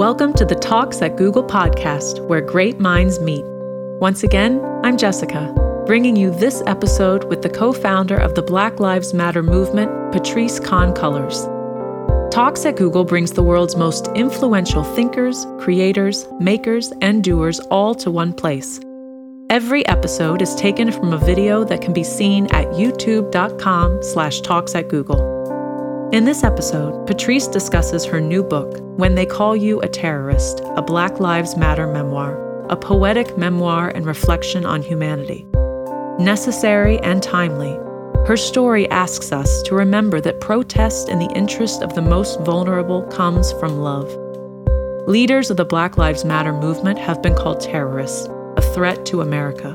Welcome to the Talks at Google podcast, where great minds meet. Once again, I'm Jessica, bringing you this episode with the co founder of the Black Lives Matter movement, Patrisse Khan-Cullors. Talks at Google brings the world's most influential thinkers, creators, makers, and doers all to one place. Every episode is taken from a video that can be seen at youtube.com slash talks at Google. In this episode, Patrisse discusses her new book, When They Call You a Terrorist, a Black Lives Matter memoir, a poetic memoir and reflection on humanity. Necessary and timely, her story asks us to remember that protest in the interest of the most vulnerable comes from love. Leaders of the Black Lives Matter movement have been called terrorists, a threat to America.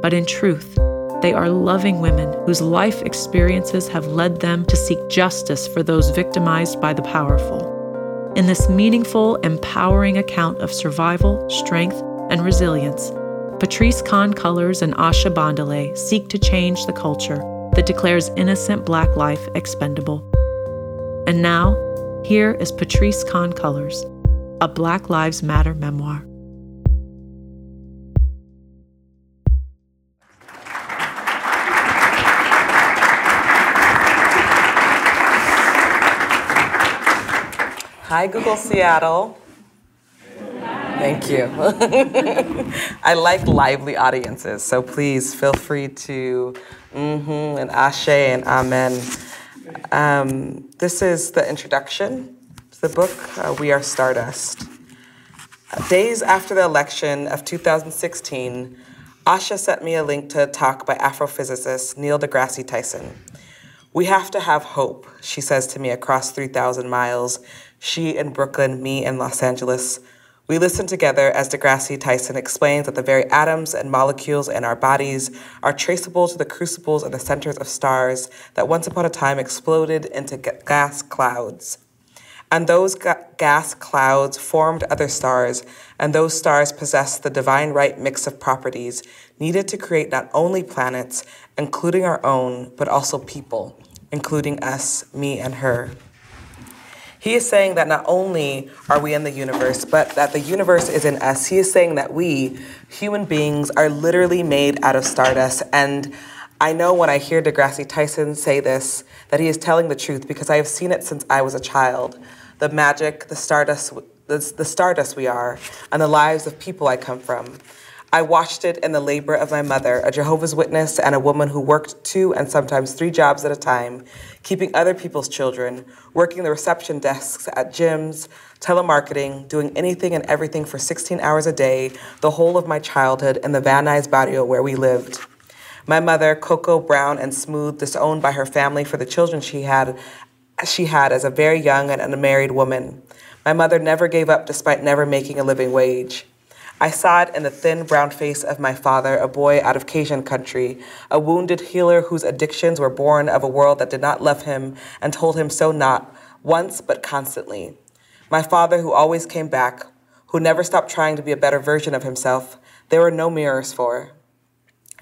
But in truth, they are loving women whose life experiences have led them to seek justice for those victimized by the powerful. In this meaningful, empowering account of survival, strength, and resilience, Patrisse Khan-Cullors and Asha Bandele seek to change the culture that declares innocent black life expendable. And now, here is Patrisse Khan-Cullors, a Black Lives Matter memoir. Hi, Google Seattle. Thank you. I like lively audiences, so please feel free to mm-hmm and ashe and amen. Um, this is the introduction to the book, uh, We Are Stardust. Days after the election of 2016, Asha sent me a link to a talk by astrophysicist Neil deGrasse Tyson. We have to have hope, she says to me across 3,000 miles she in Brooklyn, me in Los Angeles. We listen together as deGrasse Tyson explains that the very atoms and molecules in our bodies are traceable to the crucibles and the centers of stars that once upon a time exploded into gas clouds. And those ga- gas clouds formed other stars, and those stars possessed the divine right mix of properties needed to create not only planets, including our own, but also people, including us, me, and her. He is saying that not only are we in the universe, but that the universe is in us. He is saying that we, human beings, are literally made out of stardust. And I know when I hear deGrasse Tyson say this, that he is telling the truth because I have seen it since I was a child. The magic, the stardust, the, the stardust we are, and the lives of people I come from. I watched it in the labor of my mother, a Jehovah's Witness and a woman who worked two and sometimes three jobs at a time, keeping other people's children, working the reception desks at gyms, telemarketing, doing anything and everything for 16 hours a day, the whole of my childhood in the Van Nuys barrio where we lived. My mother, Coco Brown and Smooth, disowned by her family for the children she had, she had as a very young and unmarried woman. My mother never gave up despite never making a living wage. I saw it in the thin brown face of my father, a boy out of Cajun country, a wounded healer whose addictions were born of a world that did not love him and told him so not once but constantly. My father, who always came back, who never stopped trying to be a better version of himself, there were no mirrors for.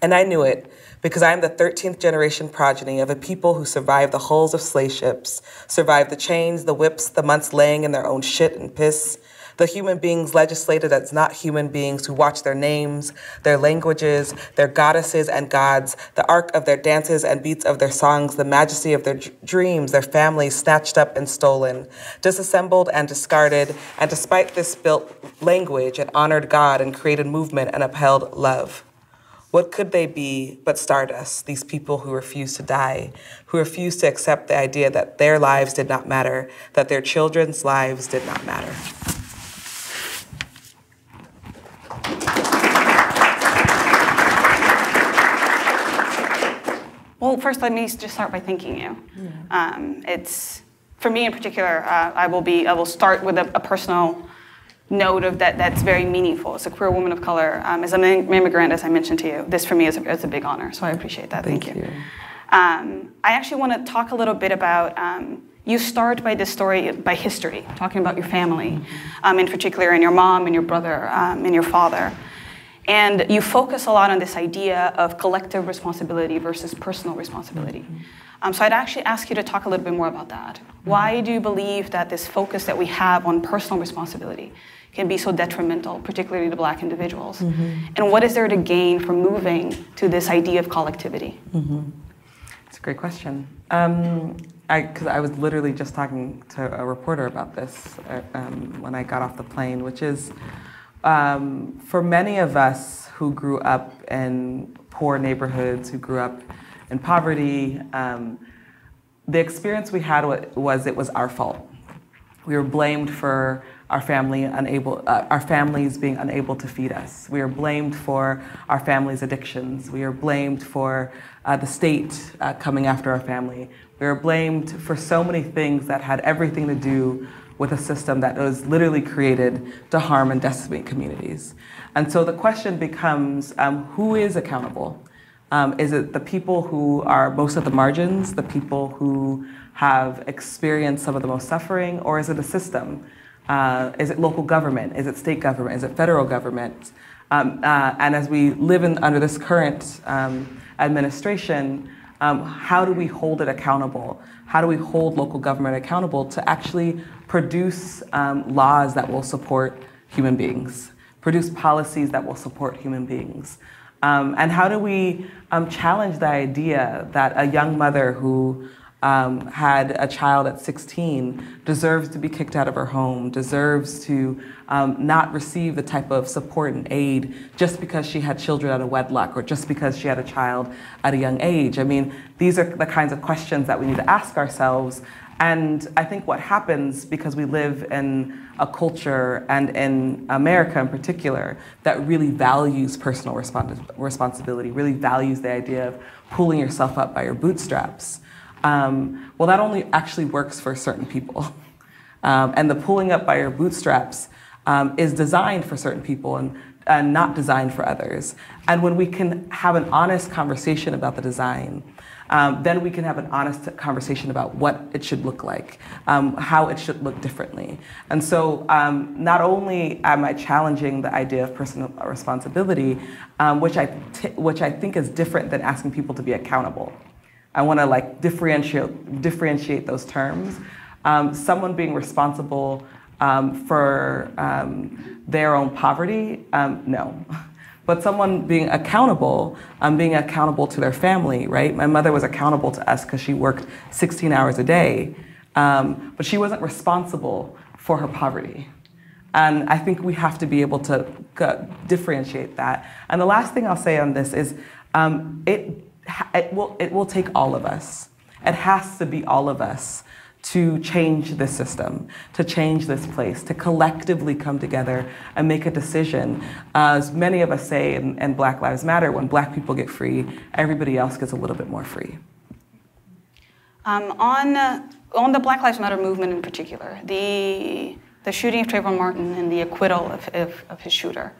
And I knew it because I am the 13th generation progeny of a people who survived the hulls of slave ships, survived the chains, the whips, the months laying in their own shit and piss, the human beings legislated as not human beings who watch their names, their languages, their goddesses and gods, the arc of their dances and beats of their songs, the majesty of their dreams, their families snatched up and stolen, disassembled and discarded, and despite this built language and honored God and created movement and upheld love. What could they be but stardust, these people who refuse to die, who refuse to accept the idea that their lives did not matter, that their children's lives did not matter? Well, first, let me just start by thanking you. Yeah. Um, it's for me in particular. Uh, I will be. I will start with a, a, personal note of that. That's very meaningful. As a queer woman of color, um, as an immigrant, as I mentioned to you, this for me is a, is a big honor. So I appreciate that. Thank, Thank you. you. Um, I actually want to talk a little bit about. Um, you start by this story by history, talking about your family, um, in particular, and your mom and your brother um, and your father. And you focus a lot on this idea of collective responsibility versus personal responsibility. Mm-hmm. Um, so I'd actually ask you to talk a little bit more about that. Mm-hmm. Why do you believe that this focus that we have on personal responsibility can be so detrimental, particularly to black individuals? Mm-hmm. And what is there to gain from moving to this idea of collectivity? Mm-hmm. It's a great question. Um, because I, I, was literally just talking to a reporter about this uh, um, when I got off the plane, which is um, for many of us who grew up in poor neighborhoods, who grew up in poverty, um, the experience we had was it was our fault. We were blamed for our family unable, uh, our families being unable to feed us. We are blamed for our family's addictions. We are blamed for uh, the state uh, coming after our family. We are blamed for so many things that had everything to do with a system that was literally created to harm and decimate communities. And so the question becomes um, who is accountable? Um, is it the people who are most at the margins, the people who have experienced some of the most suffering, or is it a system? Uh, is it local government? Is it state government? Is it federal government? Um, uh, and as we live in, under this current um, administration, um, how do we hold it accountable? How do we hold local government accountable to actually produce um, laws that will support human beings, produce policies that will support human beings? Um, and how do we um, challenge the idea that a young mother who um, had a child at 16 deserves to be kicked out of her home, deserves to um, not receive the type of support and aid just because she had children out of wedlock or just because she had a child at a young age. I mean, these are the kinds of questions that we need to ask ourselves. And I think what happens because we live in a culture and in America in particular that really values personal respons- responsibility, really values the idea of pulling yourself up by your bootstraps. Um, well, that only actually works for certain people. Um, and the pulling up by your bootstraps um, is designed for certain people and, and not designed for others. And when we can have an honest conversation about the design, um, then we can have an honest conversation about what it should look like, um, how it should look differently. And so, um, not only am I challenging the idea of personal responsibility, um, which I which I think is different than asking people to be accountable. I want to like differentiate differentiate those terms. Um, someone being responsible um, for um, their own poverty, um, no. But someone being accountable, um, being accountable to their family, right? My mother was accountable to us because she worked 16 hours a day, um, but she wasn't responsible for her poverty. And I think we have to be able to uh, differentiate that. And the last thing I'll say on this is it it will, it will take all of us. It has to be all of us to change this system, to change this place, to collectively come together and make a decision. As many of us say in, in, Black Lives Matter, when black people get free, everybody else gets a little bit more free. Um, on, uh, on the Black Lives Matter movement in particular, the, the shooting of Trayvon Martin and the acquittal of, of, of his shooter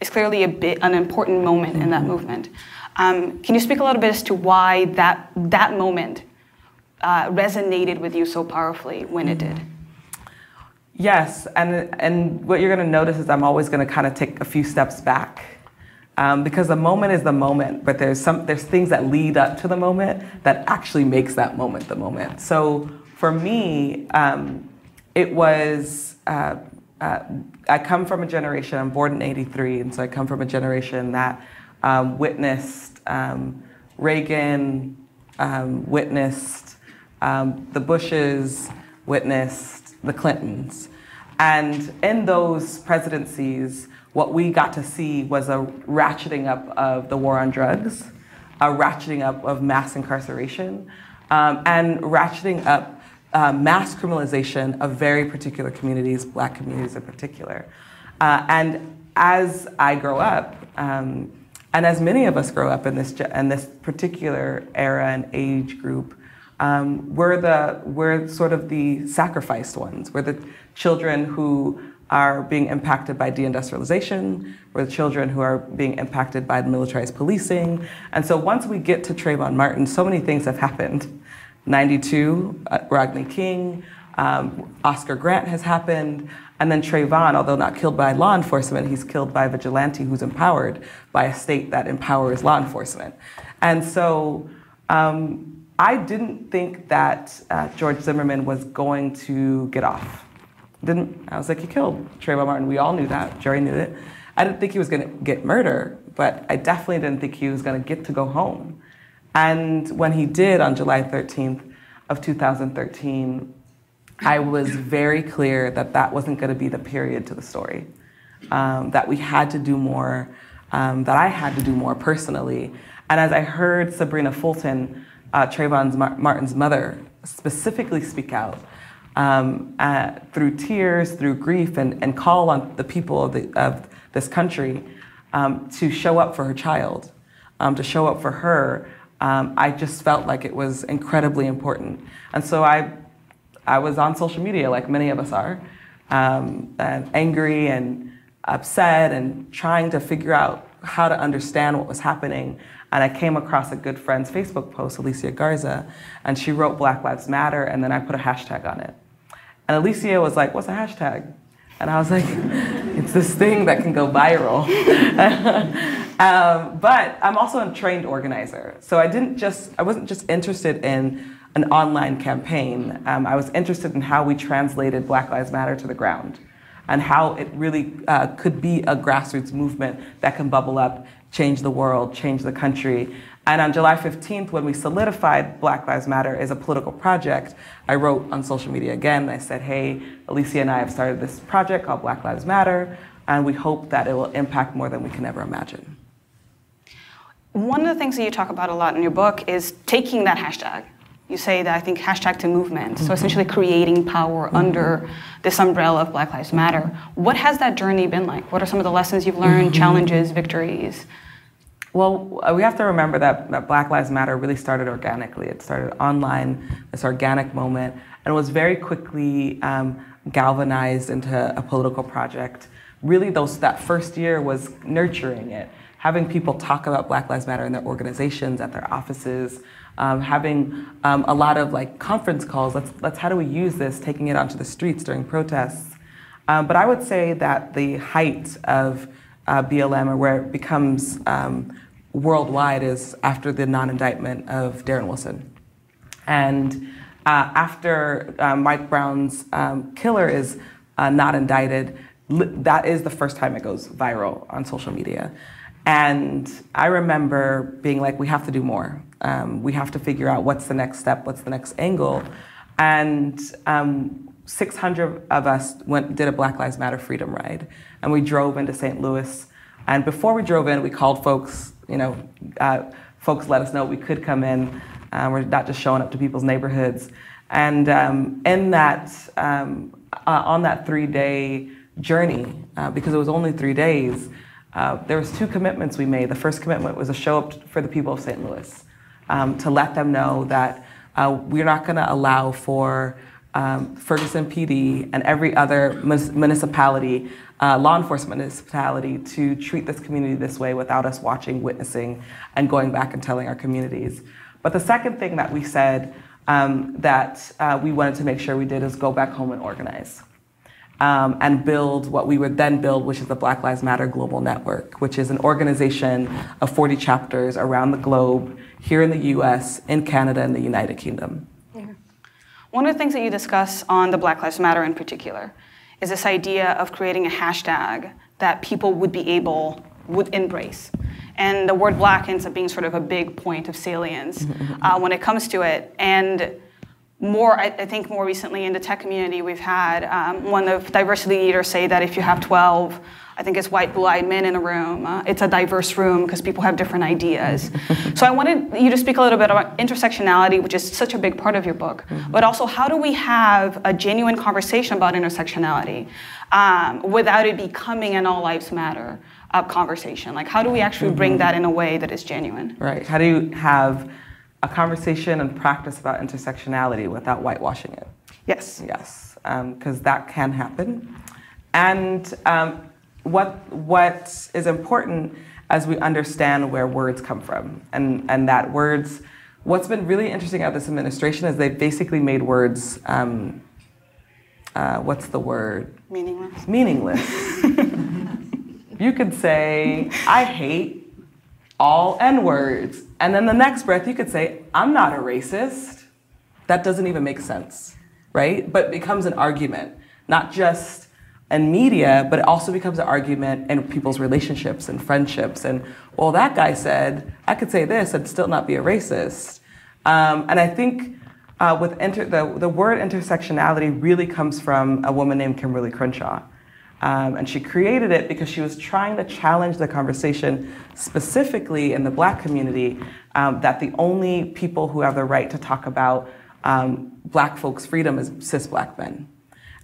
is clearly a bit, an important moment mm-hmm. in that mm-hmm. movement. Um, can you speak a little bit as to why that, that moment uh, resonated with you so powerfully when it did? Yes, and, and what you're going to notice is I'm always going to kind of take a few steps back. Um, because the moment is the moment, but there's some there's things that lead up to the moment that actually makes that moment the moment. So for me, um, it was uh, uh, I come from a generation. I'm born in '83, and so I come from a generation that um, witnessed um, Reagan, um, witnessed um, the Bushes, witnessed the Clintons. And in those presidencies, what we got to see was a ratcheting up of the war on drugs, a ratcheting up of mass incarceration, um, and ratcheting up uh, mass criminalization of very particular communities, black communities in particular. Uh, and as I grow up, um, and as many of us grow up in this, in this particular era and age group, um, we're, the, we're sort of the sacrificed ones. We're the children who are being impacted by deindustrialization. We're the children who are being impacted by the militarized policing. And so once we get to Trayvon Martin, so many things have happened. 92, uh, Rodney King, um, Oscar Grant has happened. And then Trayvon, although not killed by law enforcement, he's killed by a vigilante who's empowered by a state that empowers law enforcement. And so um, I didn't think that uh, George Zimmerman was going to get off. Didn't I was like, he killed Trayvon Martin. We all knew that. Jerry knew it. I didn't think he was going to get murder, but I definitely didn't think he was going to get to go home. And when he did on July 13th of 2013, I was very clear that that wasn't going to be the period to the story. Um, that we had to do more, um, that I had to do more personally. And as I heard Sabrina Fulton, uh, Trayvon Martin's mother, specifically speak out um, uh, through tears, through grief, and, and call on the people of, the, of this country um, to show up for her child, um, to show up for her, um, I just felt like it was incredibly important. And so I, I was on social media, like many of us are, um, and angry and upset and trying to figure out how to understand what was happening. And I came across a good friend's Facebook post, Alicia Garza, and she wrote Black Lives Matter, and then I put a hashtag on it. And Alicia was like, What's a hashtag? And I was like, It's this thing that can go viral. Um, but I'm also a trained organizer. So I didn't just, I wasn't just interested in an online campaign. Um, I was interested in how we translated Black Lives Matter to the ground and how it really uh, could be a grassroots movement that can bubble up, change the world, change the country. And on July 15th, when we solidified Black Lives Matter as a political project, I wrote on social media again. I said, hey, Alicia and I have started this project called Black Lives Matter, and we hope that it will impact more than we can ever imagine. One of the things that you talk about a lot in your book is taking that hashtag. You say that I think hashtag to movement. Mm-hmm. So essentially creating power mm-hmm. under this umbrella of Black Lives Matter. What has that journey been like? What are some of the lessons you've learned, mm-hmm. challenges, victories? Well, uh, we have to remember that, that Black Lives Matter really started organically. It started online, this organic moment, and was very quickly um, galvanized into a political project. Really, those that first year was nurturing it having people talk about Black Lives Matter in their organizations, at their offices, um, having um, a lot of like conference calls. Let's, let's how do we use this, taking it onto the streets during protests. Um, but I would say that the height of uh, BLM or where it becomes um, worldwide is after the non-indictment of Darren Wilson. And uh, after uh, Mike Brown's um, killer is uh, not indicted, that is the first time it goes viral on social media. And I remember being like, we have to do more. Um, we have to figure out what's the next step, what's the next angle. And um, 600 of us went did a Black Lives Matter freedom ride, and we drove into St. Louis. And before we drove in, we called folks. You know, uh, folks let us know we could come in. Uh, we're not just showing up to people's neighborhoods. And um, in that, um, uh, on that three-day journey, uh, because it was only three days, uh, there was two commitments we made. The first commitment was to show up for the people of St. Louis, um, to let them know that uh, we're not going to allow for um, Ferguson PD and every other municipality, uh, law enforcement municipality, to treat this community this way without us watching, witnessing, and going back and telling our communities. But the second thing that we said um, that uh, we wanted to make sure we did is go back home and organize um, and build what we would then build, which is the Black Lives Matter Global Network, which is an organization of 40 chapters around the globe, here in the US, in Canada, and the United Kingdom. Yeah. One of the things that you discuss on the Black Lives Matter in particular is this idea of creating a hashtag that people would be able, would embrace. And the word black ends up being sort of a big point of salience uh, when it comes to it. And more, I, I, think more recently in the tech community, we've had um, one of diversity leaders say that if you have 12, I think it's white blue-eyed men in a room, uh, it's a diverse room because people have different ideas. so I wanted you to speak a little bit about intersectionality, which is such a big part of your book, mm-hmm. but also how do we have a genuine conversation about intersectionality um, without it becoming an all lives matter uh, conversation? Like how do we actually bring mm-hmm. that in a way that is genuine? Right. How do you have a conversation and practice about intersectionality without whitewashing it. Yes. Yes, because um, that can happen. And um, what, what is important as we understand where words come from, and, and that words, what's been really interesting about this administration is they've basically made words, um, uh, what's the word? Meaningless. Meaningless. you could say, I hate all N words. And then the next breath, you could say, I'm not a racist. That doesn't even make sense, right? But becomes an argument, not just in media, but it also becomes an argument in people's relationships and friendships. And, well, that guy said, I could say this and still not be a racist. Um, and I think uh, with inter- the, the word intersectionality really comes from a woman named Kimberlé Crenshaw. Um, and she created it because she was trying to challenge the conversation specifically in the black community um, that the only people who have the right to talk about um, black folks' freedom is cis black men.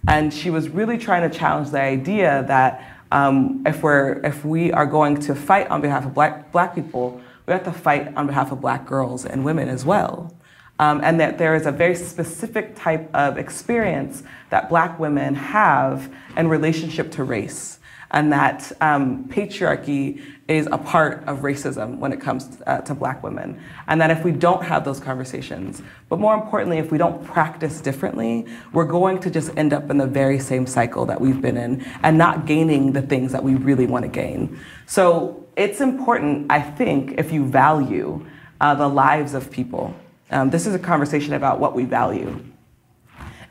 And she was really trying to challenge the idea that um, if, we're, if we are going to fight on behalf of black, black people, we have to fight on behalf of black girls and women as well. Um, and that there is a very specific type of experience that black women have in relationship to race, and that um, patriarchy is a part of racism when it comes uh, to black women. And that if we don't have those conversations, but more importantly, if we don't practice differently, we're going to just end up in the very same cycle that we've been in and not gaining the things that we really want to gain. So it's important, I think, if you value uh, the lives of people um, this is a conversation about what we value.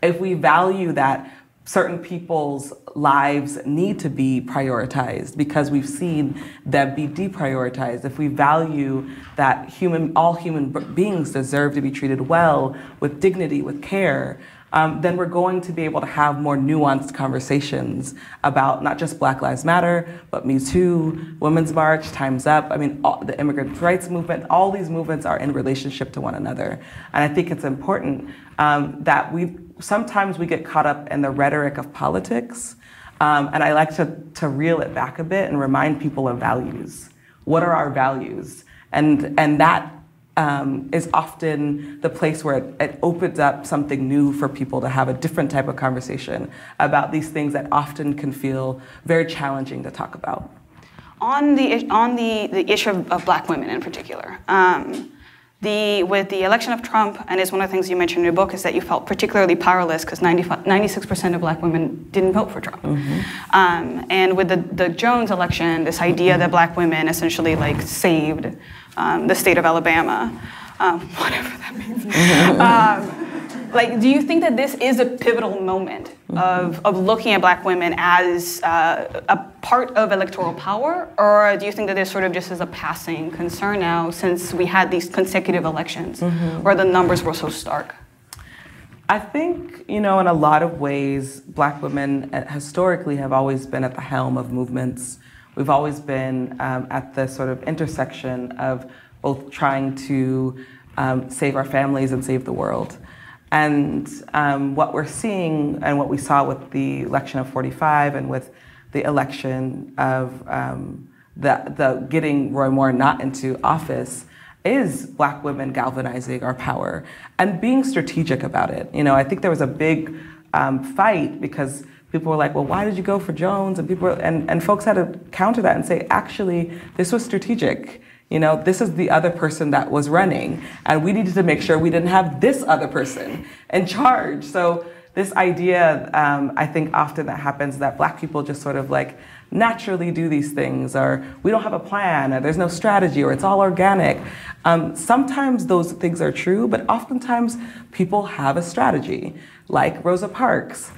If we value that certain people's lives need to be prioritized because we've seen them be deprioritized, if we value that human, all human beings deserve to be treated well, with dignity, with care, um, then we're going to be able to have more nuanced conversations about not just Black Lives Matter, but Me Too, Women's March, Time's Up. I mean, all, the immigrant rights movement, all these movements are in relationship to one another. And I think it's important um, that we sometimes we get caught up in the rhetoric of politics. Um, and I like to, to reel it back a bit and remind people of values. What are our values? And, and that um, is often the place where it, it, opens up something new for people to have a different type of conversation about these things that often can feel very challenging to talk about. On the, on the, the issue of, of black women in particular, um, the, with the election of Trump, and it's one of the things you mentioned in your book, is that you felt particularly powerless because 96% of black women didn't vote for Trump. Mm-hmm. Um, and with the, the Jones election, this idea that black women essentially like saved um, the state of Alabama, um, whatever that means. um, like, do you think that this is a pivotal moment of, of looking at black women as uh, a part of electoral power, or do you think that this sort of just is a passing concern now since we had these consecutive elections mm-hmm. where the numbers were so stark? I think, you know, in a lot of ways, black women uh, historically have always been at the helm of movements We've always been um, at the sort of intersection of both trying to um, save our families and save the world. And um, what we're seeing and what we saw with the election of 45 and with the election of um, the, the getting Roy Moore not into office is black women galvanizing our power and being strategic about it. You know, I think there was a big um, fight because people were like, well, why did you go for Jones? And people were, and, and folks had to counter that and say, actually, this was strategic. You know, this is the other person that was running, and we needed to make sure we didn't have this other person in charge. So this idea, um, I think often that happens that black people just sort of like naturally do these things, or we don't have a plan, or there's no strategy, or it's all organic. Um, sometimes those things are true, but oftentimes people have a strategy, like Rosa Parks.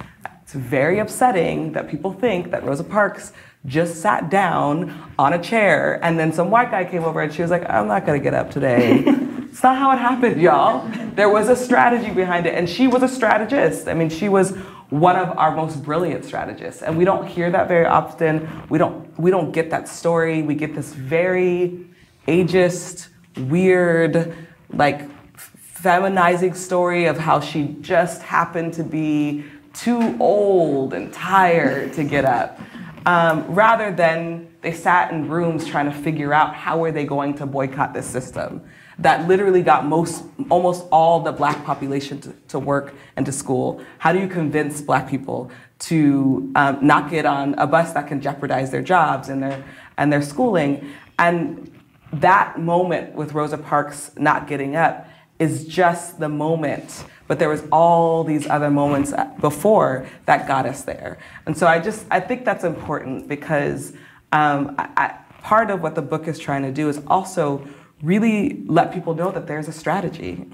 It's very upsetting that people think that Rosa Parks just sat down on a chair and then some white guy came over and she was like, I'm not gonna get up today. it's not how it happened, y'all. There was a strategy behind it, and she was a strategist. I mean, she was one of our most brilliant strategists. And we don't hear that very often. We don't we don't get that story. We get this very ageist, weird, like feminizing story of how she just happened to be too old and tired to get up, um, rather than they sat in rooms trying to figure out how are they going to boycott this system that literally got most, almost all the black population to, to work and to school. How do you convince black people to um, not get on a bus that can jeopardize their jobs and their, and their schooling? And that moment with Rosa Parks not getting up is just the moment but there was all these other moments before that got us there. And so I just I think that's important because um, I, I, part of what the book is trying to do is also really let people know that there's a strategy.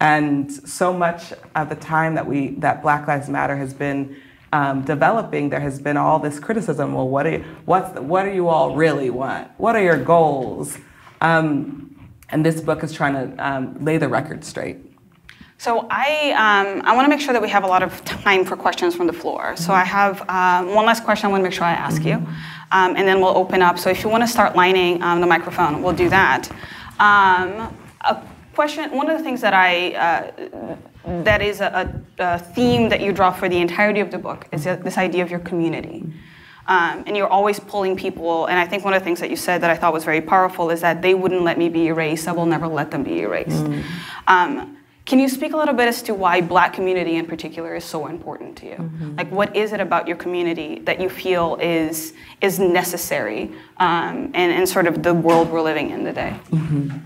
And so much of the time that we that Black Lives Matter has been um, developing, there has been all this criticism. Well, what do you, what's the, what do you all really want? What are your goals? Um, and this book is trying to um, lay the record straight. So I, um, I want to make sure that we have a lot of time for questions from the floor. So I have um, one last question I want to make sure I ask you, um, and then we'll open up. So if you want to start lining um, the microphone, we'll do that. Um, a question, one of the things that I, uh, that is a, a, theme that you draw for the entirety of the book is this idea of your community. Um, and you're always pulling people. And I think one of the things that you said that I thought was very powerful is that they wouldn't let me be erased. I will never let them be erased. Mm. Can you speak a little bit as to why Black community in particular is so important to you? Mm-hmm. Like, what is it about your community that you feel is is necessary um, in, in sort of the world we're living in today? Mm-hmm.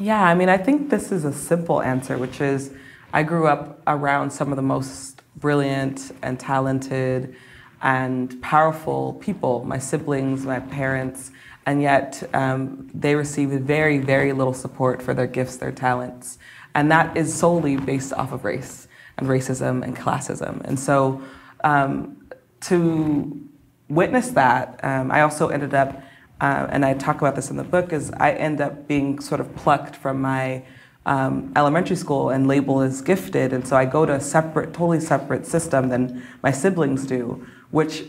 Yeah, I mean, I think this is a simple answer, which is I grew up around some of the most brilliant and talented and powerful people, my siblings, my parents, and yet um, they received very, very little support for their gifts, their talents. And that is solely based off of race and racism and classism. And so um, to witness that, um, I also ended up, uh, and I talk about this in the book, is I end up being sort of plucked from my um, elementary school and labeled as gifted. And so I go to a separate, totally separate system than my siblings do, which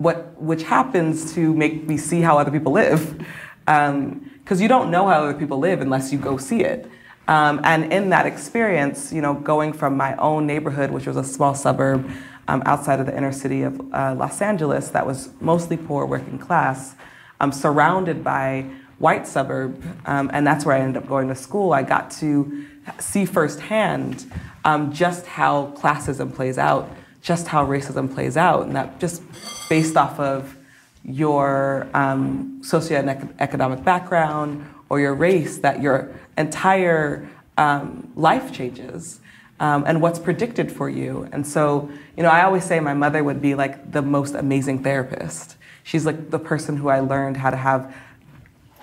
what which happens to make me see how other people live because um, you don't know how other people live unless you go see it um, and in that experience you know going from my own neighborhood which was a small suburb um, outside of the inner city of uh, los angeles that was mostly poor working class um, surrounded by white suburb um, and that's where i ended up going to school. I got to see firsthand um, just how classism plays out just how racism plays out, and that just based off of your um, socioeconomic background or your race, that your entire um, life changes. Um, and what's predicted for you. And so, you know, I always say my mother would be like the most amazing therapist. She's like the person who I learned how to have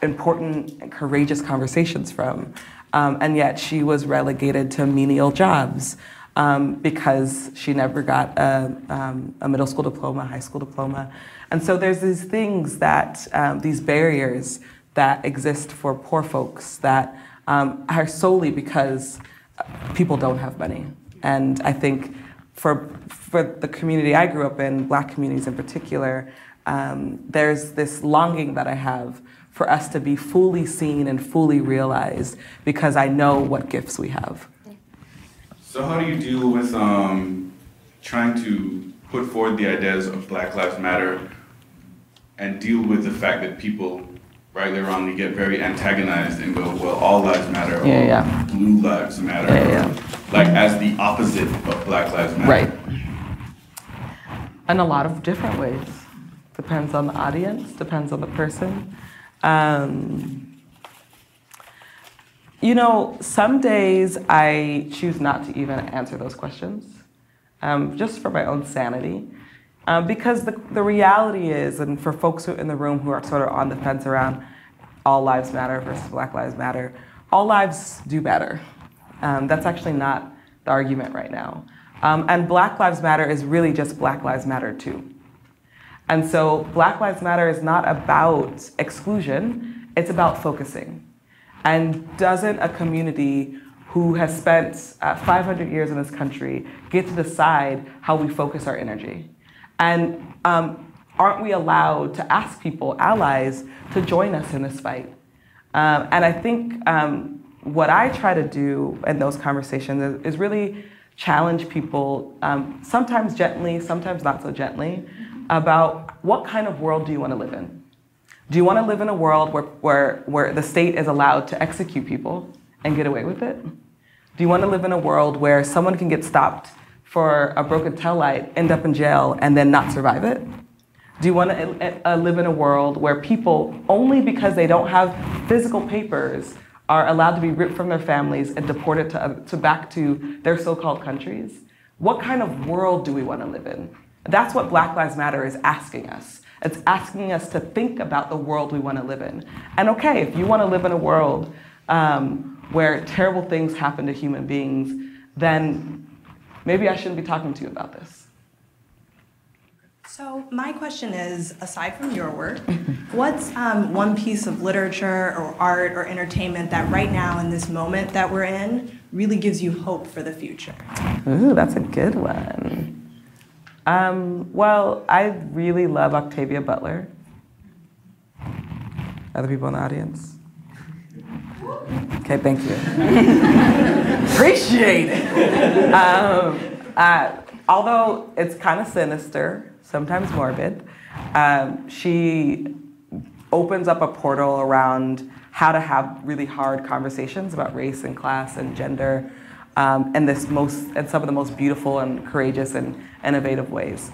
important and courageous conversations from. Um, and yet she was relegated to menial jobs um, because she never got a, um, a, middle school diploma, high school diploma. And so there's these things that, um, these barriers that exist for poor folks that um, are solely because people don't have money. And I think for, for the community I grew up in, black communities in particular, um, there's this longing that I have for us to be fully seen and fully realized because I know what gifts we have. So how do you deal with um, trying to put forward the ideas of Black Lives Matter and deal with the fact that people rightly or wrongly get very antagonized and go, well, all lives matter, or yeah, yeah. blue lives matter, yeah, like as the opposite of Black Lives Matter. Right. In a lot of different ways. Depends on the audience, depends on the person. Um, you know, some days I choose not to even answer those questions, um, just for my own sanity. Um, because the, the reality is, and for folks who in the room who are sort of on the fence around all lives matter versus Black Lives Matter, all lives do matter. Um, that's actually not the argument right now. Um, and Black Lives Matter is really just Black Lives Matter too. And so Black Lives Matter is not about exclusion, it's about focusing. And doesn't a community who has spent uh, 500 years in this country get to decide how we focus our energy? And um, aren't we allowed to ask people, allies, to join us in this fight? Um, and I think um, what I try to do in those conversations is, is really challenge people, um, sometimes gently, sometimes not so gently, about what kind of world do you want to live in? Do you want to live in a world where, where, where the state is allowed to execute people and get away with it? Do you want to live in a world where someone can get stopped for a broken tail light, end up in jail, and then not survive it? Do you want to uh, live in a world where people, only because they don't have physical papers, are allowed to be ripped from their families and deported to, to back to their so-called countries, what kind of world do we want to live in? That's what Black Lives Matter is asking us. It's asking us to think about the world we want to live in. And okay, if you want to live in a world um, where terrible things happen to human beings, then maybe I shouldn't be talking to you about this. So my question is, aside from your work, what's um, one piece of literature or art or entertainment that right now in this moment that we're in really gives you hope for the future? Ooh, that's a good one. Um, well, I really love Octavia Butler. Other people in the audience? Okay, thank you. Appreciate it. Um, uh, although it's kind of sinister, sometimes morbid, um, she opens up a portal around how to have really hard conversations about race and class and gender um, in this most in some of the most beautiful and courageous and innovative ways.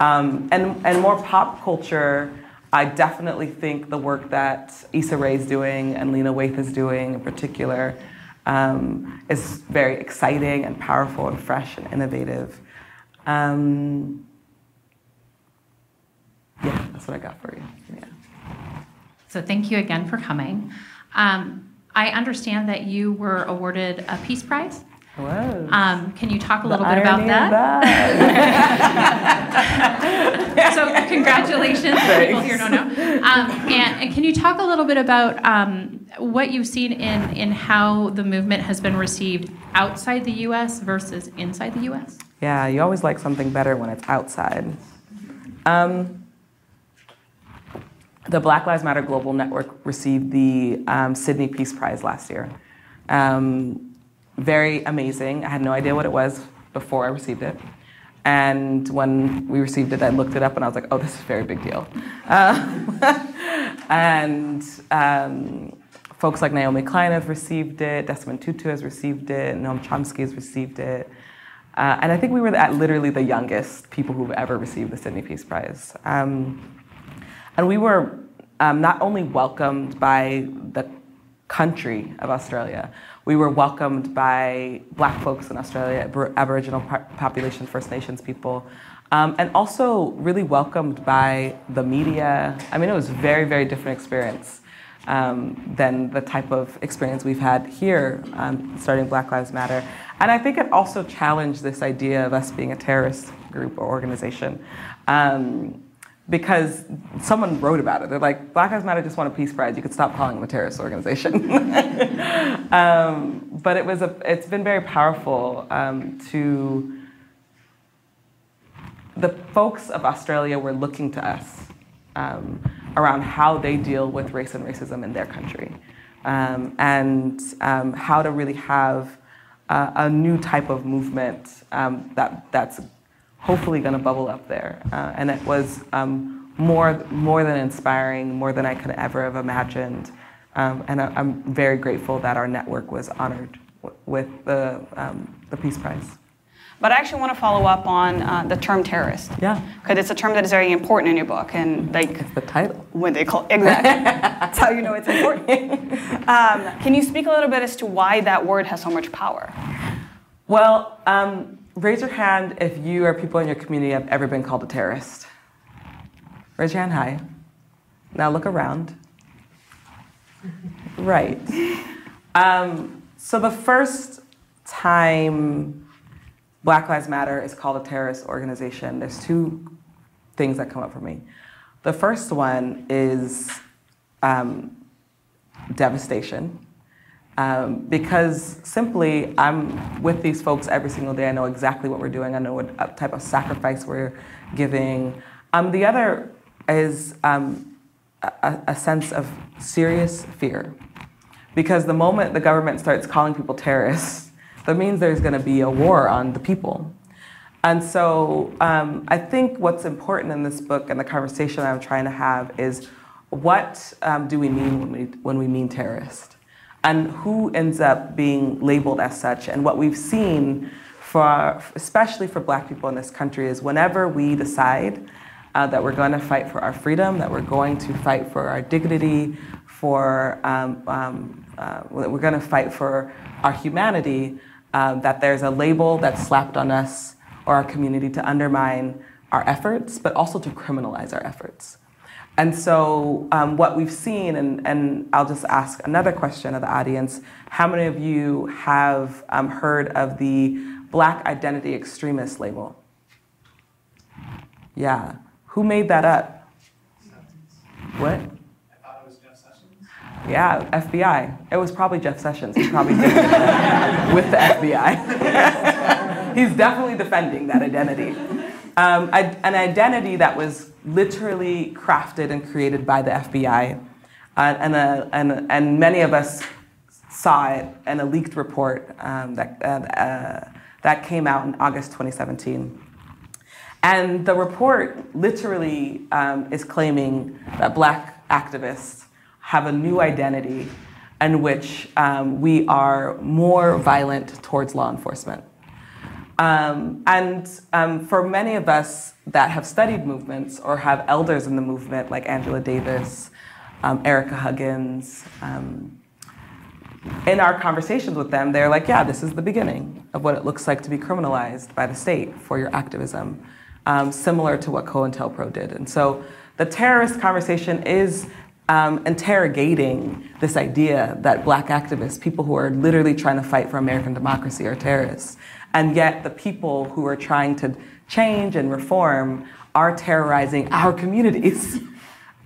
Um, and, and more pop culture, I definitely think the work that Issa Rae is doing and Lena Waithe is doing in particular um, is very exciting and powerful and fresh and innovative. Um, yeah, that's what I got for you. Yeah. So thank you again for coming. Um, I understand that you were awarded a Peace Prize. Hello. Um, can you talk a The little bit about that? so congratulations people here don't know. Um, and, and can you talk a little bit about um, what you've seen in, in how the movement has been received outside the U.S. versus inside the U.S.? Yeah, you always like something better when it's outside. Um, the Black Lives Matter Global Network received the um, Sydney Peace Prize last year. Um, very amazing. I had no idea what it was before I received it. And when we received it, I looked it up and I was like, oh, this is a very big deal. Uh, and um, folks like Naomi Klein have received it, Desmond Tutu has received it, Noam Chomsky has received it. Uh, and I think we were at literally the youngest people who've ever received the Sydney Peace Prize. Um, and we were um, not only welcomed by the country of Australia, we were welcomed by black folks in Australia, Abor- Aboriginal population, First Nations people, um, and also really welcomed by the media. I mean, it was a very, very different experience um, than the type of experience we've had here um, starting Black Lives Matter. And I think it also challenged this idea of us being a terrorist group or organization. Um, because someone wrote about it. They're like, Black Lives Matter just won a peace prize. You could stop calling them a terrorist organization. um, but it was a, it's been very powerful um, to, the folks of Australia were looking to us um, around how they deal with race and racism in their country. Um, and um, how to really have a new type of movement um, that, that's hopefully going to bubble up there. Uh, and it was um, more, more than inspiring, more than I could ever have imagined. Um, and I, am very grateful that our network was honored w- with the, um, the Peace Prize. But I actually want to follow up on uh, the term terrorist. Yeah. Because it's a term that is very important in your book, and like It's the title. when they call exactly, that's how you know it's important. Um, can you speak a little bit as to why that word has so much power? Well, um, raise your hand if you or people in your community have ever been called a terrorist. Raise your hand high. Now look around. Right. Um, so the first time Black Lives Matter is called a terrorist organization, there's two things that come up for me. The first one is um, devastation. Um, because simply I'm with these folks every single day. I know exactly what we're doing. I know what type of sacrifice we're giving. Um, the other is um, a, a sense of serious fear. Because the moment the government starts calling people terrorists, that means there's going to be a war on the people. And so um, I think what's important in this book and the conversation I'm trying to have is what um, do we mean when we, when we mean terrorist? And who ends up being labeled as such? And what we've seen, for, especially for black people in this country, is whenever we decide uh, that we're going to fight for our freedom, that we're going to fight for our dignity, for um, um, uh, we're going to fight for our humanity. Um, that there's a label that's slapped on us or our community to undermine our efforts, but also to criminalize our efforts. And so, um, what we've seen, and, and I'll just ask another question of the audience how many of you have um, heard of the Black Identity Extremist label? Yeah. Who made that up? What? I thought it was Jeff Sessions. Yeah, FBI. It was probably Jeff Sessions. He probably did it with the FBI. He's definitely defending that identity. Um, an identity that was literally crafted and created by the FBI. Uh, and, uh, and, and many of us saw it in a leaked report um, that, uh, that came out in August 2017. And the report literally um, is claiming that black activists have a new identity in which um, we are more violent towards law enforcement. Um, and um, for many of us that have studied movements or have elders in the movement, like Angela Davis, um, Ericka Huggins, um, in our conversations with them, they're like, yeah, this is the beginning of what it looks like to be criminalized by the state for your activism, um, similar to what COINTELPRO did. And so the terrorist conversation is um, interrogating this idea that black activists, people who are literally trying to fight for American democracy, are terrorists. And yet, the people who are trying to change and reform are terrorizing our communities.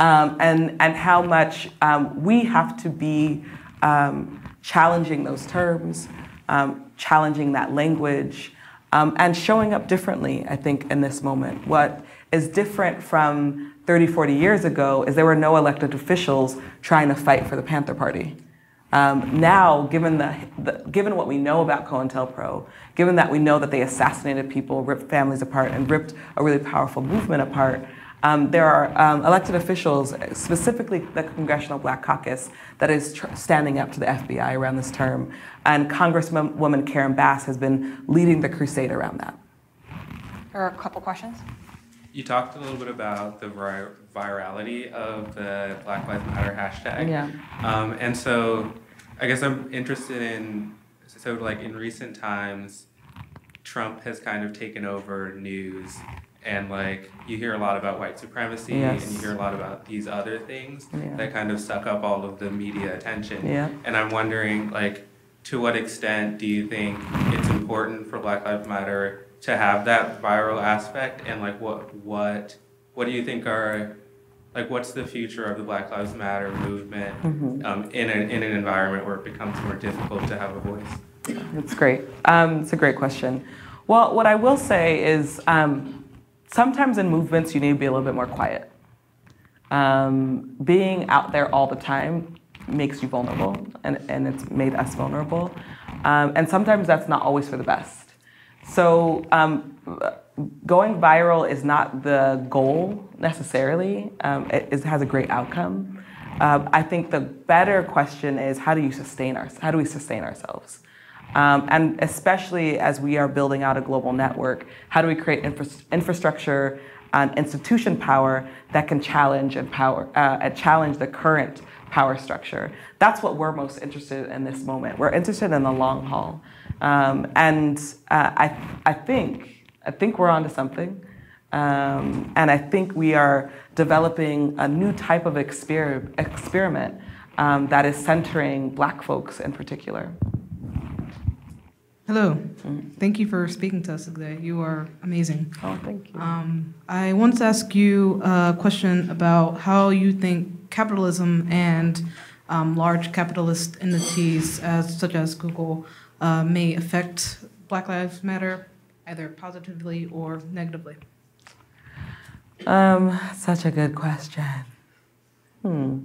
Um, and, and how much um, we have to be um, challenging those terms, um, challenging that language, um, and showing up differently, I think, in this moment. What is different from 30, 40 years ago is there were no elected officials trying to fight for the Panther Party. Um, now, given, the, the, given what we know about COINTELPRO, given that we know that they assassinated people, ripped families apart, and ripped a really powerful movement apart, um, there are um, elected officials, specifically the Congressional Black Caucus, that is tr- standing up to the FBI around this term. And Congresswoman Karen Bass has been leading the crusade around that. There are a couple questions. You talked a little bit about the vir- virality of the Black Lives Matter hashtag. Yeah. Um, and so I guess I'm interested in, so like in recent times, Trump has kind of taken over news and like you hear a lot about white supremacy yes. and you hear a lot about these other things yeah. that kind of suck up all of the media attention. Yeah. And I'm wondering like to what extent do you think it's important for Black Lives Matter to have that viral aspect and like what what what do you think are like what's the future of the Black Lives Matter movement mm-hmm. um, in, a, in an environment where it becomes more difficult to have a voice? That's great. Um, it's a great question. Well, what I will say is um, sometimes in movements you need to be a little bit more quiet. Um, being out there all the time makes you vulnerable, and, and it's made us vulnerable. Um, and sometimes that's not always for the best. So um, going viral is not the goal necessarily. Um, it, it, has a great outcome. Uh, I think the better question is how do you sustain our, how do we sustain ourselves? Um, and especially as we are building out a global network, how do we create infra- infrastructure and institution power that can challenge and power uh, challenge the current power structure? That's what we're most interested in this moment. We're interested in the long haul. Um, and uh, I, I think, I think we're onto something. Um, and I think we are developing a new type of exper- experiment um, that is centering black folks in particular. Hello. Mm-hmm. Thank you for speaking to us today. You are amazing. Oh, thank you. Um, I want to ask you a question about how you think capitalism and um, large capitalist entities, as such as Google, uh, may affect Black Lives Matter either positively or negatively? Um, such a good question. Hmm.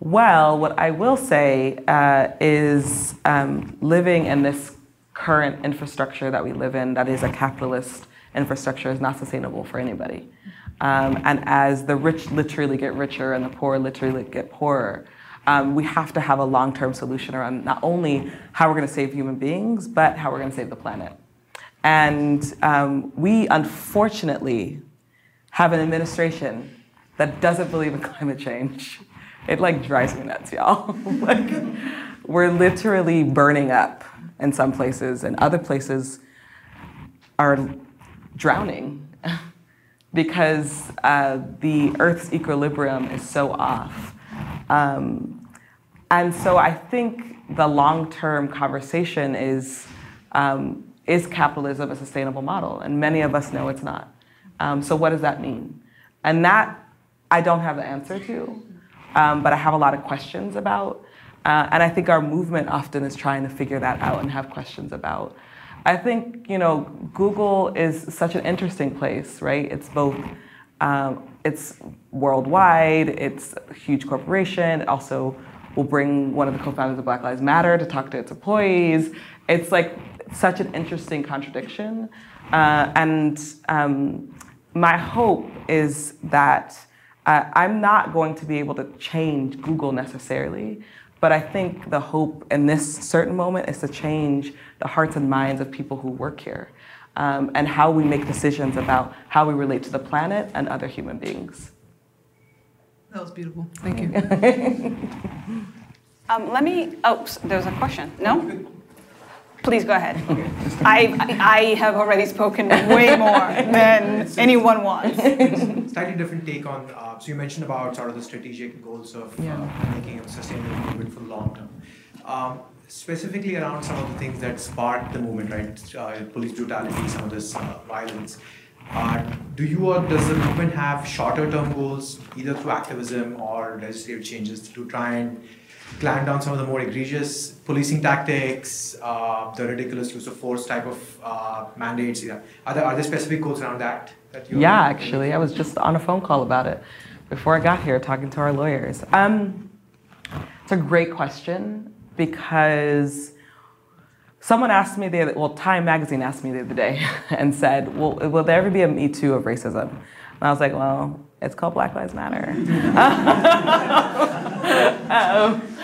Well, what I will say uh, is um, living in this current infrastructure that we live in, that is a capitalist infrastructure, is not sustainable for anybody. Um, and as the rich literally get richer and the poor literally get poorer, um, we have to have a long term solution around not only how we're going to save human beings, but how we're going to save the planet. And um, we unfortunately have an administration that doesn't believe in climate change, it like drives me nuts, y'all. like we're literally burning up in some places, and other places are drowning because uh, the Earth's equilibrium is so off. Um, and so I think the long-term conversation is, um, is capitalism a sustainable model? And many of us know it's not. Um, so what does that mean? And that I don't have the answer to, um, but I have a lot of questions about. Uh, and I think our movement often is trying to figure that out and have questions about. I think you know Google is such an interesting place, right? It's both um, it's worldwide, it's a huge corporation. It also will bring one of the co-founders of Black Lives Matter to talk to its employees. It's like such an interesting contradiction, uh, and um, my hope is that uh, I'm not going to be able to change Google necessarily, but I think the hope in this certain moment is to change the hearts and minds of people who work here um, and how we make decisions about how we relate to the planet and other human beings. That was beautiful. Thank you. um, let me, oh, there's a question. No? Please go ahead. I, I have already spoken way more than anyone wants. Slightly different take on, uh, so you mentioned about sort of the strategic goals of yeah. uh, making a sustainable movement for the long term. Um, specifically around some of the things that sparked the movement, right? Uh, police brutality, some of this uh, violence. Uh, do you or does the movement have shorter term goals, either through activism or legislative changes, to try and clamp down some of the more egregious policing tactics, uh, the ridiculous use of force type of uh, mandates. Yeah. Are, there, are there specific goals around that? that yeah, actually. I was just on a phone call about it before I got here talking to our lawyers. Um, it's a great question because someone asked me the other, well, Time Magazine asked me the other day and said, well, will there ever be a Me Too of racism? And I was like, well, it's called Black Lives Matter. um,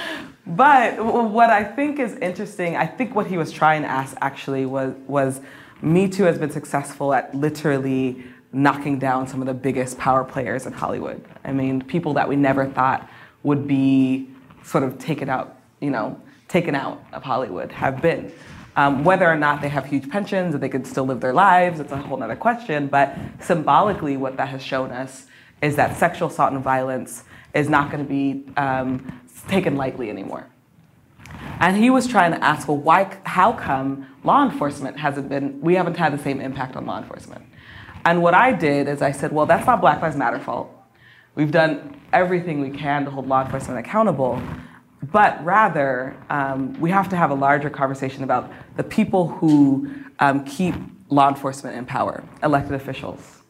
but what I think is interesting, I think what he was trying to ask actually was, was Me Too has been successful at literally knocking down some of the biggest power players in Hollywood. I mean, people that we never thought would be sort of taken out, you know, taken out of Hollywood have been. Um, whether or not they have huge pensions and they can still live their lives, it's a whole other question. But symbolically, what that has shown us is that sexual assault and violence is not going to be um, taken lightly anymore. And he was trying to ask, well, why, how come law enforcement hasn't been, we haven't had the same impact on law enforcement? And what I did is I said, well, that's not Black Lives Matter fault. We've done everything we can to hold law enforcement accountable, but rather um, we have to have a larger conversation about the people who um, keep law enforcement in power, elected officials,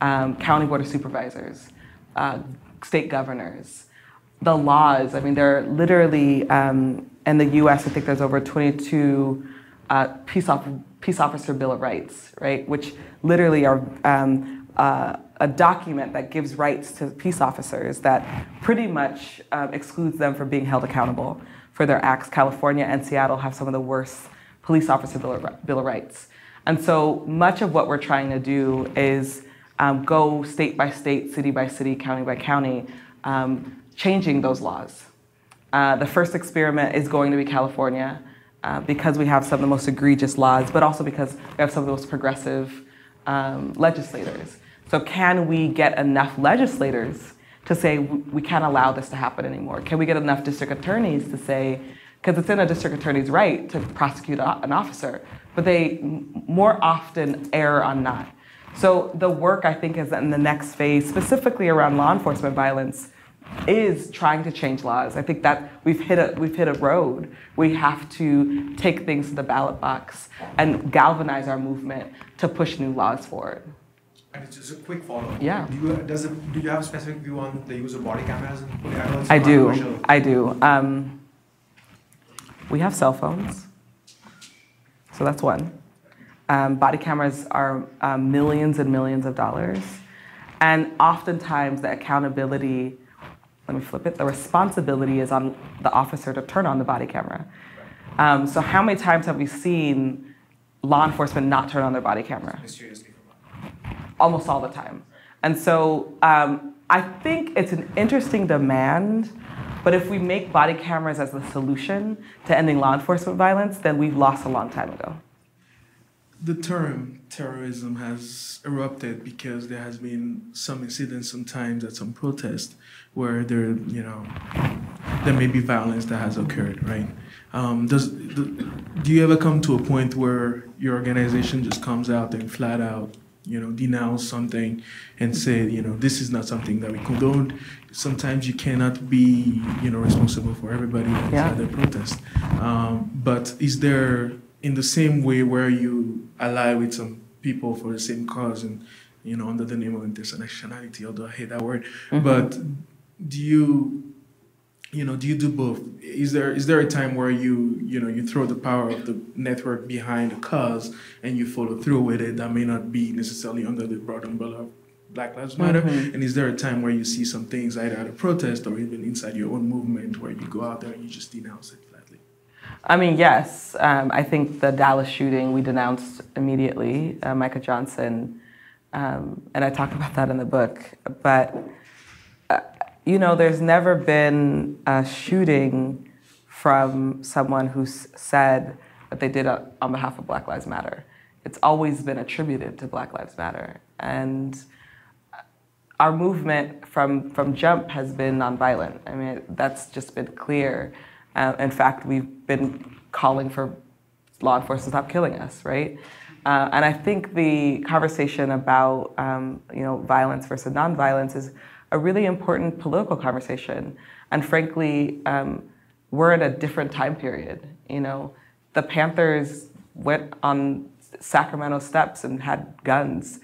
um, county board of supervisors, uh, state governors, the laws. I mean, there are literally um, in the U.S. I think there's over 22 uh, peace, off- peace officer bill of rights, right? Which literally are um, uh, a document that gives rights to peace officers that pretty much um, excludes them from being held accountable for their acts. California and Seattle have some of the worst police officer bill of, bill of rights. And so much of what we're trying to do is um, go state by state, city by city, county by county, um, changing those laws. Uh, the first experiment is going to be California uh, because we have some of the most egregious laws, but also because we have some of the most progressive um, legislators. So, can we get enough legislators to say we can't allow this to happen anymore? Can we get enough district attorneys to say, because it's in a district attorney's right to prosecute an officer, but they more often err on not. So, the work I think is in the next phase, specifically around law enforcement violence is trying to change laws. I think that we've hit a we've hit a road. We have to take things to the ballot box and galvanize our movement to push new laws forward. And it's just a quick follow-up. Yeah. Do you, does it, do you have a specific view on the use of body cameras? I, I do. I do. Um, we have cell phones, so that's one. Um, body cameras are um, millions and millions of dollars, and oftentimes the accountability let me flip it, the responsibility is on the officer to turn on the body camera. Um, so how many times have we seen law enforcement not turn on their body camera? Almost all the time. And so um, I think it's an interesting demand, but if we make body cameras as the solution to ending law enforcement violence, then we've lost a long time ago. The term terrorism has erupted because there has been some incidents sometimes at some protest where there, you know, there may be violence that has occurred, right? Um, does do, do you ever come to a point where your organization just comes out and flat out, you know, denounce something and say, you know, this is not something that we condone. Sometimes you cannot be, you know, responsible for everybody that's Yeah. at the protest. Um, but is there, in the same way where you ally with some people for the same cause and, you know, under the name of intersectionality, although I hate that word, mm-hmm. but do you you know do you do both? Is there is there a time where you you know you throw the power of the network behind a cause and you follow through with it that may not be necessarily under the broad umbrella of black lives matter? Mm-hmm. And is there a time where you see some things either at a protest or even inside your own movement where you go out there and you just denounce it I mean, yes. Um, I think the Dallas shooting we denounced immediately, uh, Micah Johnson, um, and I talk about that in the book. But uh, you know, there's never been a shooting from someone who said that they did it on behalf of Black Lives Matter. It's always been attributed to Black Lives Matter, and our movement from, from jump has been nonviolent. I mean, that's just been clear. Uh, in fact, we've been calling for law enforcement to stop killing us, right? Uh, and I think the conversation about um, you know violence versus nonviolence is a really important political conversation. And frankly, um, we're in a different time period. You know, the Panthers went on Sacramento steps and had guns.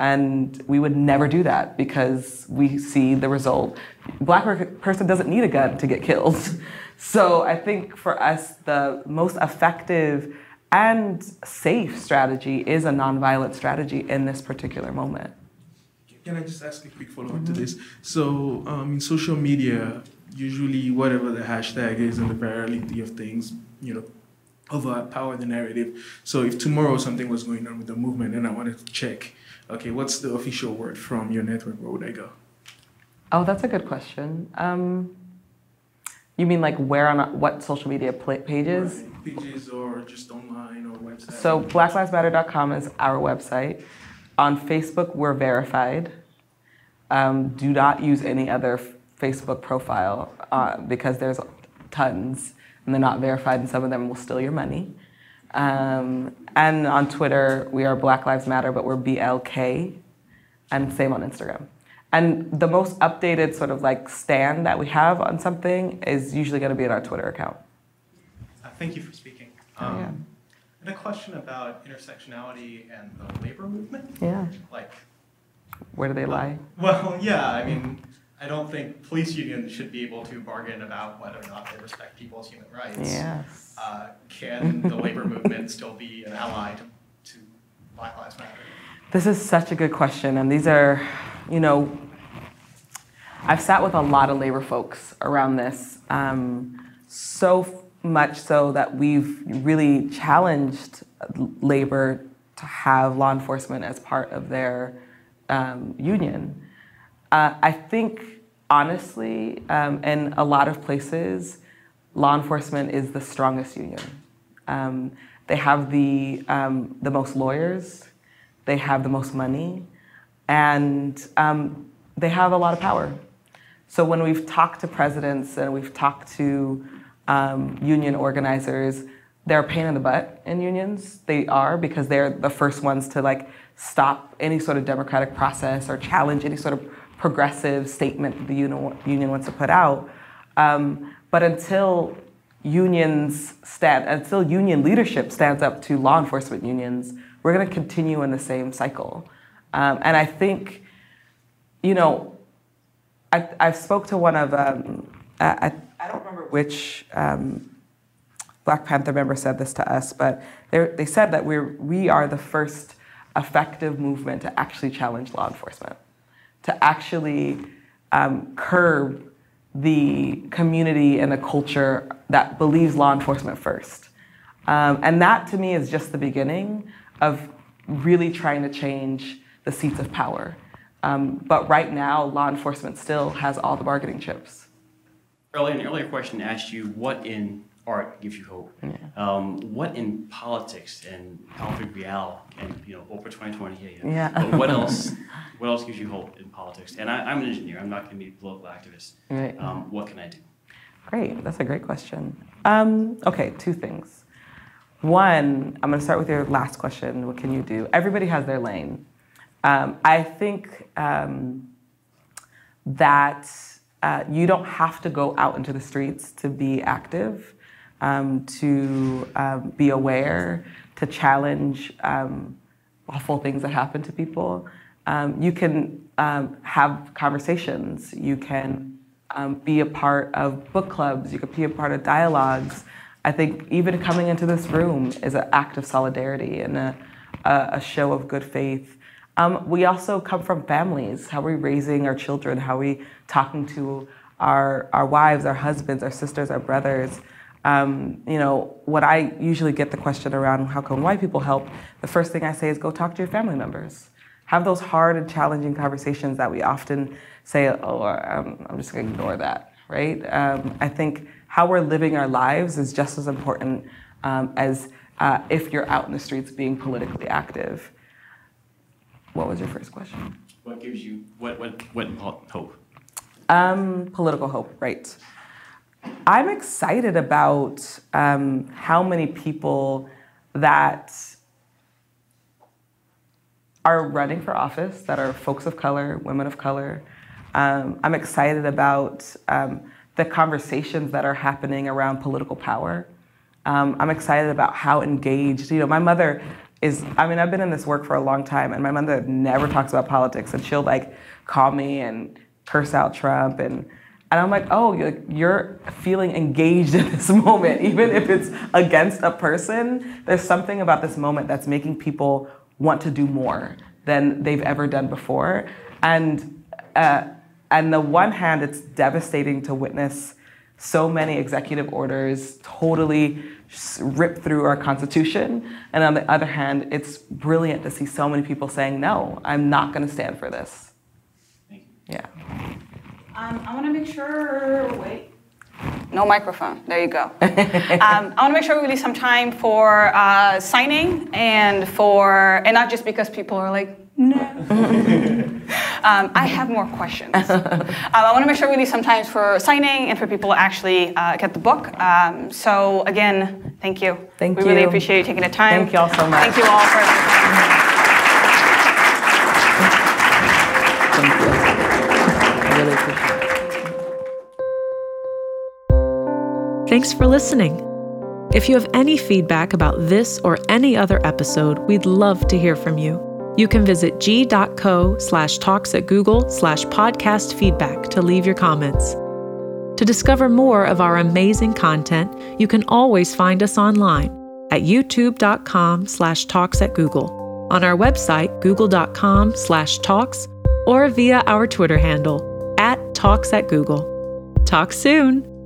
And we would never do that because we see the result. Black person doesn't need a gun to get killed. So I think for us, the most effective and safe strategy is a nonviolent strategy in this particular moment. Can I just ask a quick follow up to this? So, um, in social media, usually whatever the hashtag is and the virality of things, you know, overpower the narrative. So, if tomorrow something was going on with the movement and I wanted to check, okay, what's the official word from your network? Where would I go? Oh, that's a good question. Um, you mean like where on what social media pages? Pages or just online or website? So blacklivesmatter.com is our website. On Facebook, we're verified. Um, do not use any other Facebook profile uh, because there's tons and they're not verified, and some of them will steal your money. Um, and on Twitter, we are Black Lives Matter, but we're BLK, and same on Instagram. And the most updated sort of like stand that we have on something is usually going to be in our Twitter account. Uh, Thank you for speaking. Oh, Um, yeah. And a question about intersectionality and the labor movement. Yeah. Like, Where do they lie? well, yeah, I mean, I don't think police unions should be able to bargain about whether or not they respect people's human rights. Yes. Uh, can the labor movement still be an ally to, to Black Lives Matter? This is such a good question, and these are, you know, I've sat with a lot of labor folks around this, um, so much so that we've really challenged labor to have law enforcement as part of their um, union. Uh, I think, honestly, um, in a lot of places, law enforcement is the strongest union. Um, they have the, um, the most lawyers, they have the most money, and um, they have a lot of power. So when we've talked to presidents and we've talked to um, union organizers, they're a pain in the butt in unions. They are because they're the first ones to like stop any sort of democratic process or challenge any sort of progressive statement that the union, wants to put out. Um, but until unions stand, until union leadership stands up to law enforcement unions, we're going to continue in the same cycle. Um, and I think, you know, I, I spoke to one of, um, I, I don't remember which um, Black Panther member said this to us, but they they said that we're, we are the first effective movement to actually challenge law enforcement, to actually um, curb the community and the culture that believes law enforcement first. Um, and that to me is just the beginning of really trying to change the seats of power. Um, but right now, law enforcement still has all the bargaining chips. Earlier, an earlier question asked you what in art gives you hope. Yeah. Um, what in politics and Alfred Real and you know Oprah 2020? Yeah, yeah. Yeah. But what else? What else gives you hope in politics? And I, I'm an engineer. I'm not going to be a political activist. Right. Um, what can I do? Great, that's a great question. Um, okay, two things. One, I'm going to start with your last question. What can you do? Everybody has their lane. Um, I think um, that uh, you don't have to go out into the streets to be active, um, to um, be aware, to challenge um, awful things that happen to people. Um, you can have conversations. You can be a part of book clubs. You can be a part of dialogues. I think even coming into this room is an act of solidarity and a, a show of good faith. Um, we also come from families. How are we raising our children? How are we talking to our, our wives, our husbands, our sisters, our brothers? Um, you know, what I usually get the question around how come white people help, the first thing I say is go talk to your family members. Have those hard and challenging conversations that we often say, oh, I'm, I'm just gonna ignore that, right? Um, I think how we're living our lives is just as important um, as uh, if you're out in the streets being politically active. What was your first question? What gives you what what what hope? Um, political hope, right. I'm excited about um, how many people that are running for office that are folks of color, women of color. Um, I'm excited about um, the conversations that are happening around political power. Um, I'm excited about how engaged, you know, my mother is, I mean, I've been in this work for a long time, and my mother never talks about politics, and she'll like call me and curse out Trump and and I'm like, oh, you're, feeling engaged in this moment, even if it's against a person. There's something about this moment that's making people want to do more than they've ever done before. And uh, on the one hand, it's devastating to witness so many executive orders totally rip through our Constitution. And on the other hand, it's brilliant to see so many people saying, no, I'm not going to stand for this. Yeah. Um, I want to make sure. Wait. No microphone. There you go. um, I want to make sure we leave some time for uh, signing and for, and not just because people are like, no. um, I have more questions. um, I want to make sure we leave some time for signing and for people to actually uh, get the book. Um, so again, thank you. Thank we you. really appreciate you taking the time. Thank you all so much. Thank you all for. Thank you. I really appreciate it. Thanks for listening. If you have any feedback about this or any other episode, we'd love to hear from you. You can visit g.co slash talks at Google slash podcast feedback to leave your comments. To discover more of our amazing content, you can always find us online at youtube.com slash talks at Google, on our website, google.com slash talks, or via our Twitter handle, at talks at Google. Talk soon!